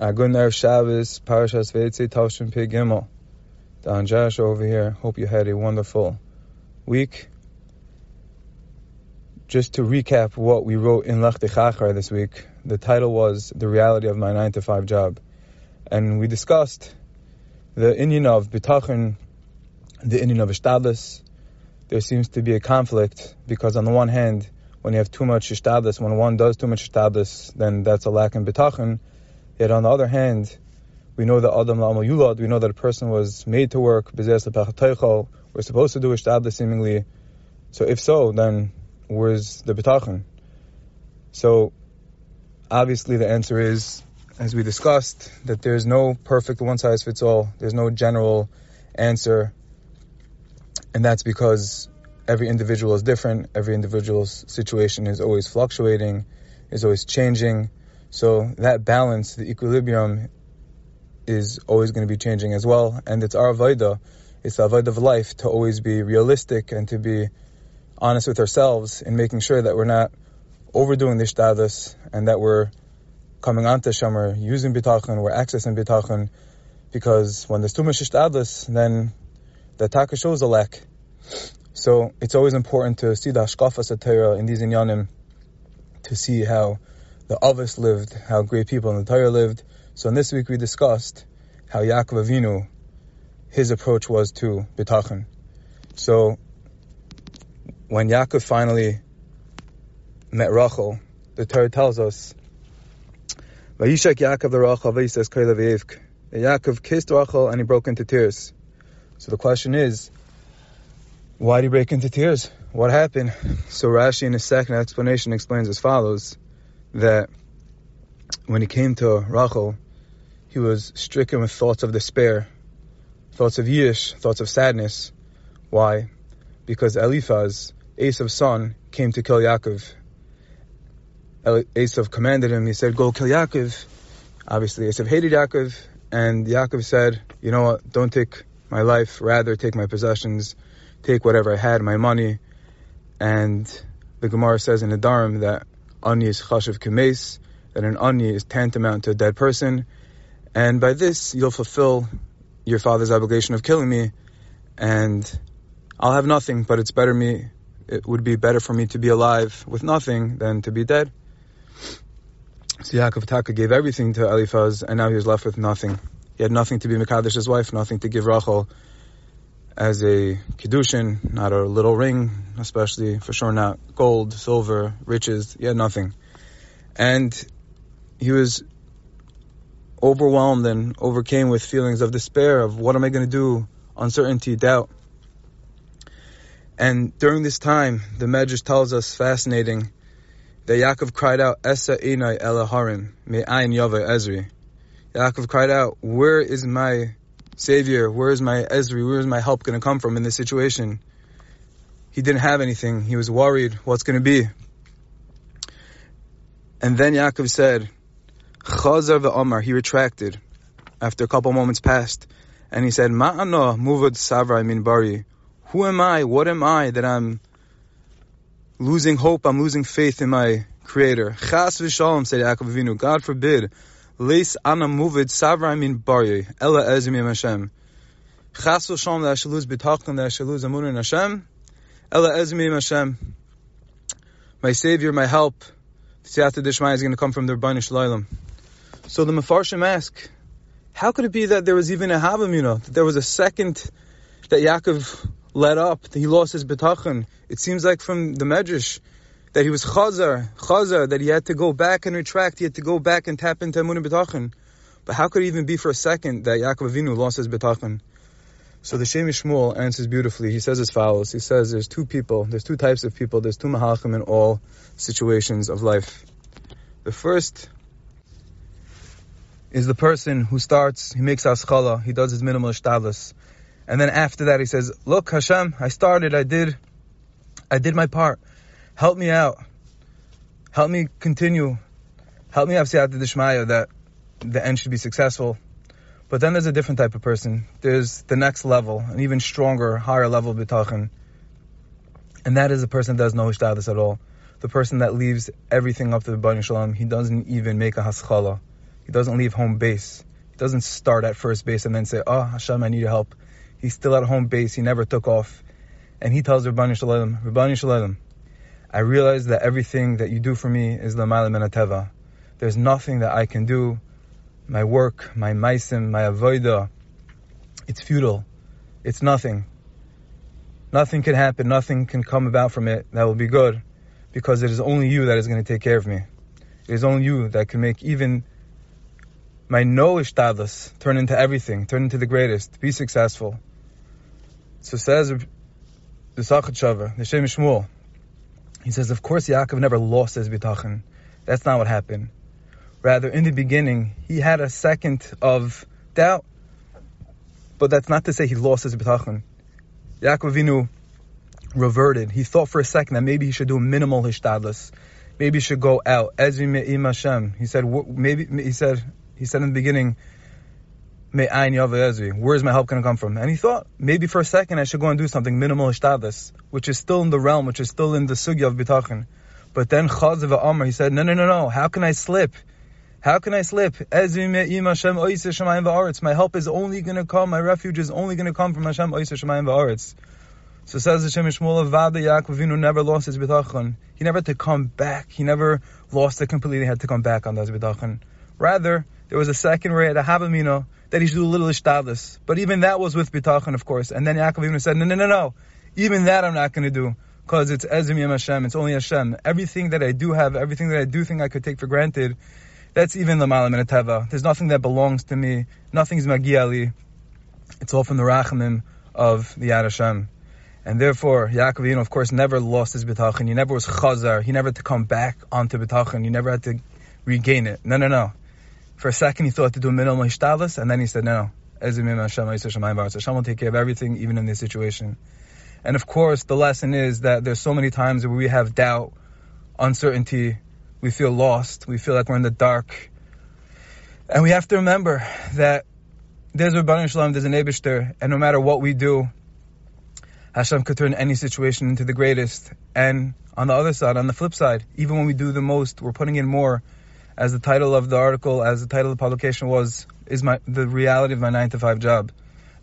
Agun Shabbos, Parashas Vayetze, Tavshin Pei Gimel. Don Josh over here. Hope you had a wonderful week. Just to recap what we wrote in Lech Dechachar this week, the title was The Reality of My 9 to 5 Job. And we discussed the inyan of Bitachon, the inyan of Ishtadlis. There seems to be a conflict because on the one hand, when you have too much Ishtadlis, when one does too much Ishtadlis, then that's a lack in Bitachon Yet on the other hand, we know that Adam La'amal Yulad, we know that a person was made to work, we're supposed to do Ishtadla seemingly. So if so, then where's the Bitachon? So obviously the answer is, as we discussed, that there's no perfect one size fits all. There's no general answer. And that's because every individual is different. Every individual's situation is always fluctuating, is always changing. So that balance, the equilibrium, is always going to be changing as well. And it's our avodah, it's the avodah of life to always be realistic and to be honest with ourselves in making sure that we're not overdoing the status and that we're coming onto Shomer, using bitachon, we're accessing bitachon, because when there's too much status, then the taka shows a lack. So it's always important to see the hashkafa satira in these inyanim, to see how the Avos lived, how great people in the Torah lived. So in this week we discussed how Yaakov Avinu, his approach was to Bitachon. So when Yaakov finally met Rachel, the Torah tells us, Vayishak Yaakov the Rachel, Kaila Yaakov kissed Rachel and he broke into tears. So the question is, why did he break into tears? What happened? So Rashi in his second explanation explains as follows that when he came to Rachel, he was stricken with thoughts of despair, thoughts of yish, thoughts of sadness. Why? Because Eliphaz, Esav's son, came to kill Yaakov. Esav commanded him, he said, go kill Yaakov. Obviously, Esav hated Yaakov, and Yaakov said, you know what, don't take my life, rather take my possessions, take whatever I had, my money. And the Gemara says in the Dharm that ani is chashav kemes, that an ani is tantamount to a dead person, and by this you'll fulfill your father's obligation of killing me, and I'll have nothing. But it's better me. It would be better for me to be alive with nothing than to be dead. So Yaakov Taka gave everything to Eliphaz, and now he was left with nothing. He had nothing to be Mekadesh's wife, nothing to give Rachel as a kiddushin, not a little ring, especially for sure not gold, silver, riches. He had nothing, and he was overwhelmed and overcame with feelings of despair of what am I going to do, uncertainty, doubt. And during this time, the Medrash tells us fascinating that Yaakov cried out, "Esa inai elaharim me'ayin yava Ezri." Yaakov cried out, "Where is my Savior, where is my Ezri, where is my help going to come from in this situation? He didn't have anything. He was worried what's going to be. And then Yaakov said, Chazar ve'omar, he retracted after a couple moments passed. And he said, Ma'ana muvad savrai min bari. Who am I? What am I that I'm losing hope? I'm losing faith in my creator. Chas v'shalom, said Yaakov Avinu. God forbid Leis ana muvid savra min barye ella ezim yem Hashem. Chas that I shall lose amun in Hashem. Ella ezim yem Hashem. My Savior, my help, the Siyata Dishmai is going to come from the Rabbanu Shalom. So the Mefarshim ask, how could it be that there was even a Havamuna, that there was a second that Yaakov let up, that he lost his bitachon? It seems like from the Medrash, that he was chazar, chazar, that he had to go back and retract, he had to go back and tap into Amun B'tachon. But how could it even be for a second that Yaakov Avinu lost his B'tachon? So the Shem Shmuel answers beautifully. He says as follows. He says there's two people, there's two types of people, there's two mahalchim in all situations of life. The first is the person who starts, he makes aschala, he does his minimal shtadlis. And then after that he says, look Hashem, I started, I did, I did my part. Help me out. Help me continue. Help me have siyata dishmaya that the end should be successful. But then there's a different type of person. There's the next level, an even stronger, higher level of. And that is a person that does no ishtadis at all. The person that leaves everything up to the Bani Shalom. He doesn't even make a haschala. He He doesn't leave home base. He doesn't start at first base and then say, Oh, Hashem, I need your help. He's still at home base. He never took off. And he tells Rabbani Shalom, Rabbani Shalom, I realize that everything that you do for me is Lamalim and Ateva. There's nothing that I can do. My work, my maisim, my avoida, it's futile. It's nothing. Nothing can happen. Nothing can come about from it that will be good because it is only you that is going to take care of me. It is only you that can make even my no ishtadlus turn into everything, turn into the greatest, be successful. So says the Sochatchover, the Shem Shmuel. He says, of course Yaakov never lost his bitachon. That's not what happened. Rather, in the beginning, he had a second of doubt. But that's not to say he lost his bitachon. Yaakov Avinu reverted. He thought for a second that maybe he should do minimal hishtadlus. Maybe he should go out. Ezri me'im Hashem. He said, maybe, he said, he said in the beginning, Ezri. Where's my help going to come from? And he thought, maybe for a second I should go and do something minimal hishtadlus, which is still in the realm, which is still in the sugya of bitachon. But then Chazav Amr, he said, no, no, no, no. How can I slip? How can I slip? My help is only going to come, my refuge is only going to come from Hashem. So says Hashem Shmuel, Vada Yaakov Avinu never lost his bitachon. He never had to come back. He never lost it completely. He had to come back on his bitachon. Rather, there was a second where he had a habamino that he should do a little ishtadlis. But even that was with bitachon, of course. And then Yaakov Avinu said, no, no, no, no. Even that I'm not going to do. Because it's Ezim Yem Hashem. It's only Hashem. Everything that I do have, everything that I do think I could take for granted, that's even the malam teva. There's nothing that belongs to me. Nothing's magiali. It's all from the rachamim of the Yad Hashem. And therefore, Yaakov, know, of course, never lost his bitachon. He never was chazar. He never had to come back onto bitachon. He never had to regain it. No, no, no. For a second, he thought to do a minimal ishtalas, and then he said, no, no. Hashem will take care of everything, even in this situation. And of course, the lesson is that there's so many times where we have doubt, uncertainty, we feel lost, we feel like we're in the dark. And we have to remember that there's a Rabban Shalom, there's an Abishter, and no matter what we do, Hashem could turn any situation into the greatest. And on the other side, on the flip side, even when we do the most, we're putting in more. As the title of the article, as the title of the publication was, is my the reality of my nine to five job.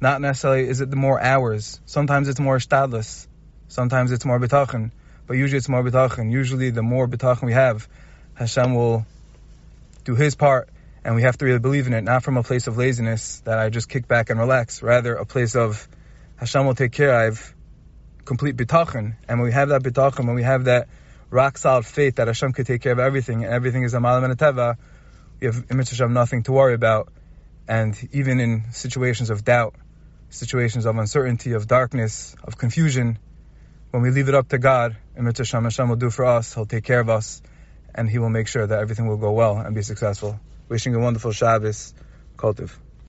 Not necessarily is it the more hours. Sometimes it's more stadless. Sometimes it's more bitachon. But usually it's more bitachon. Usually the more bitachon we have, Hashem will do His part, and we have to really believe in it, not from a place of laziness that I just kick back and relax. Rather, a place of Hashem will take care. I have complete bitachon, and when we have that bitachon, when we have that rock solid faith that Hashem could take care of everything, and everything is a malam and teva, we have image Hashem nothing to worry about. And even in situations of doubt, situations of uncertainty, of darkness, of confusion, when we leave it up to God, image Hashem, Hashem will do for us. He'll take care of us and he will make sure that everything will go well and be successful. Wishing a wonderful Shabbos, Kultiv.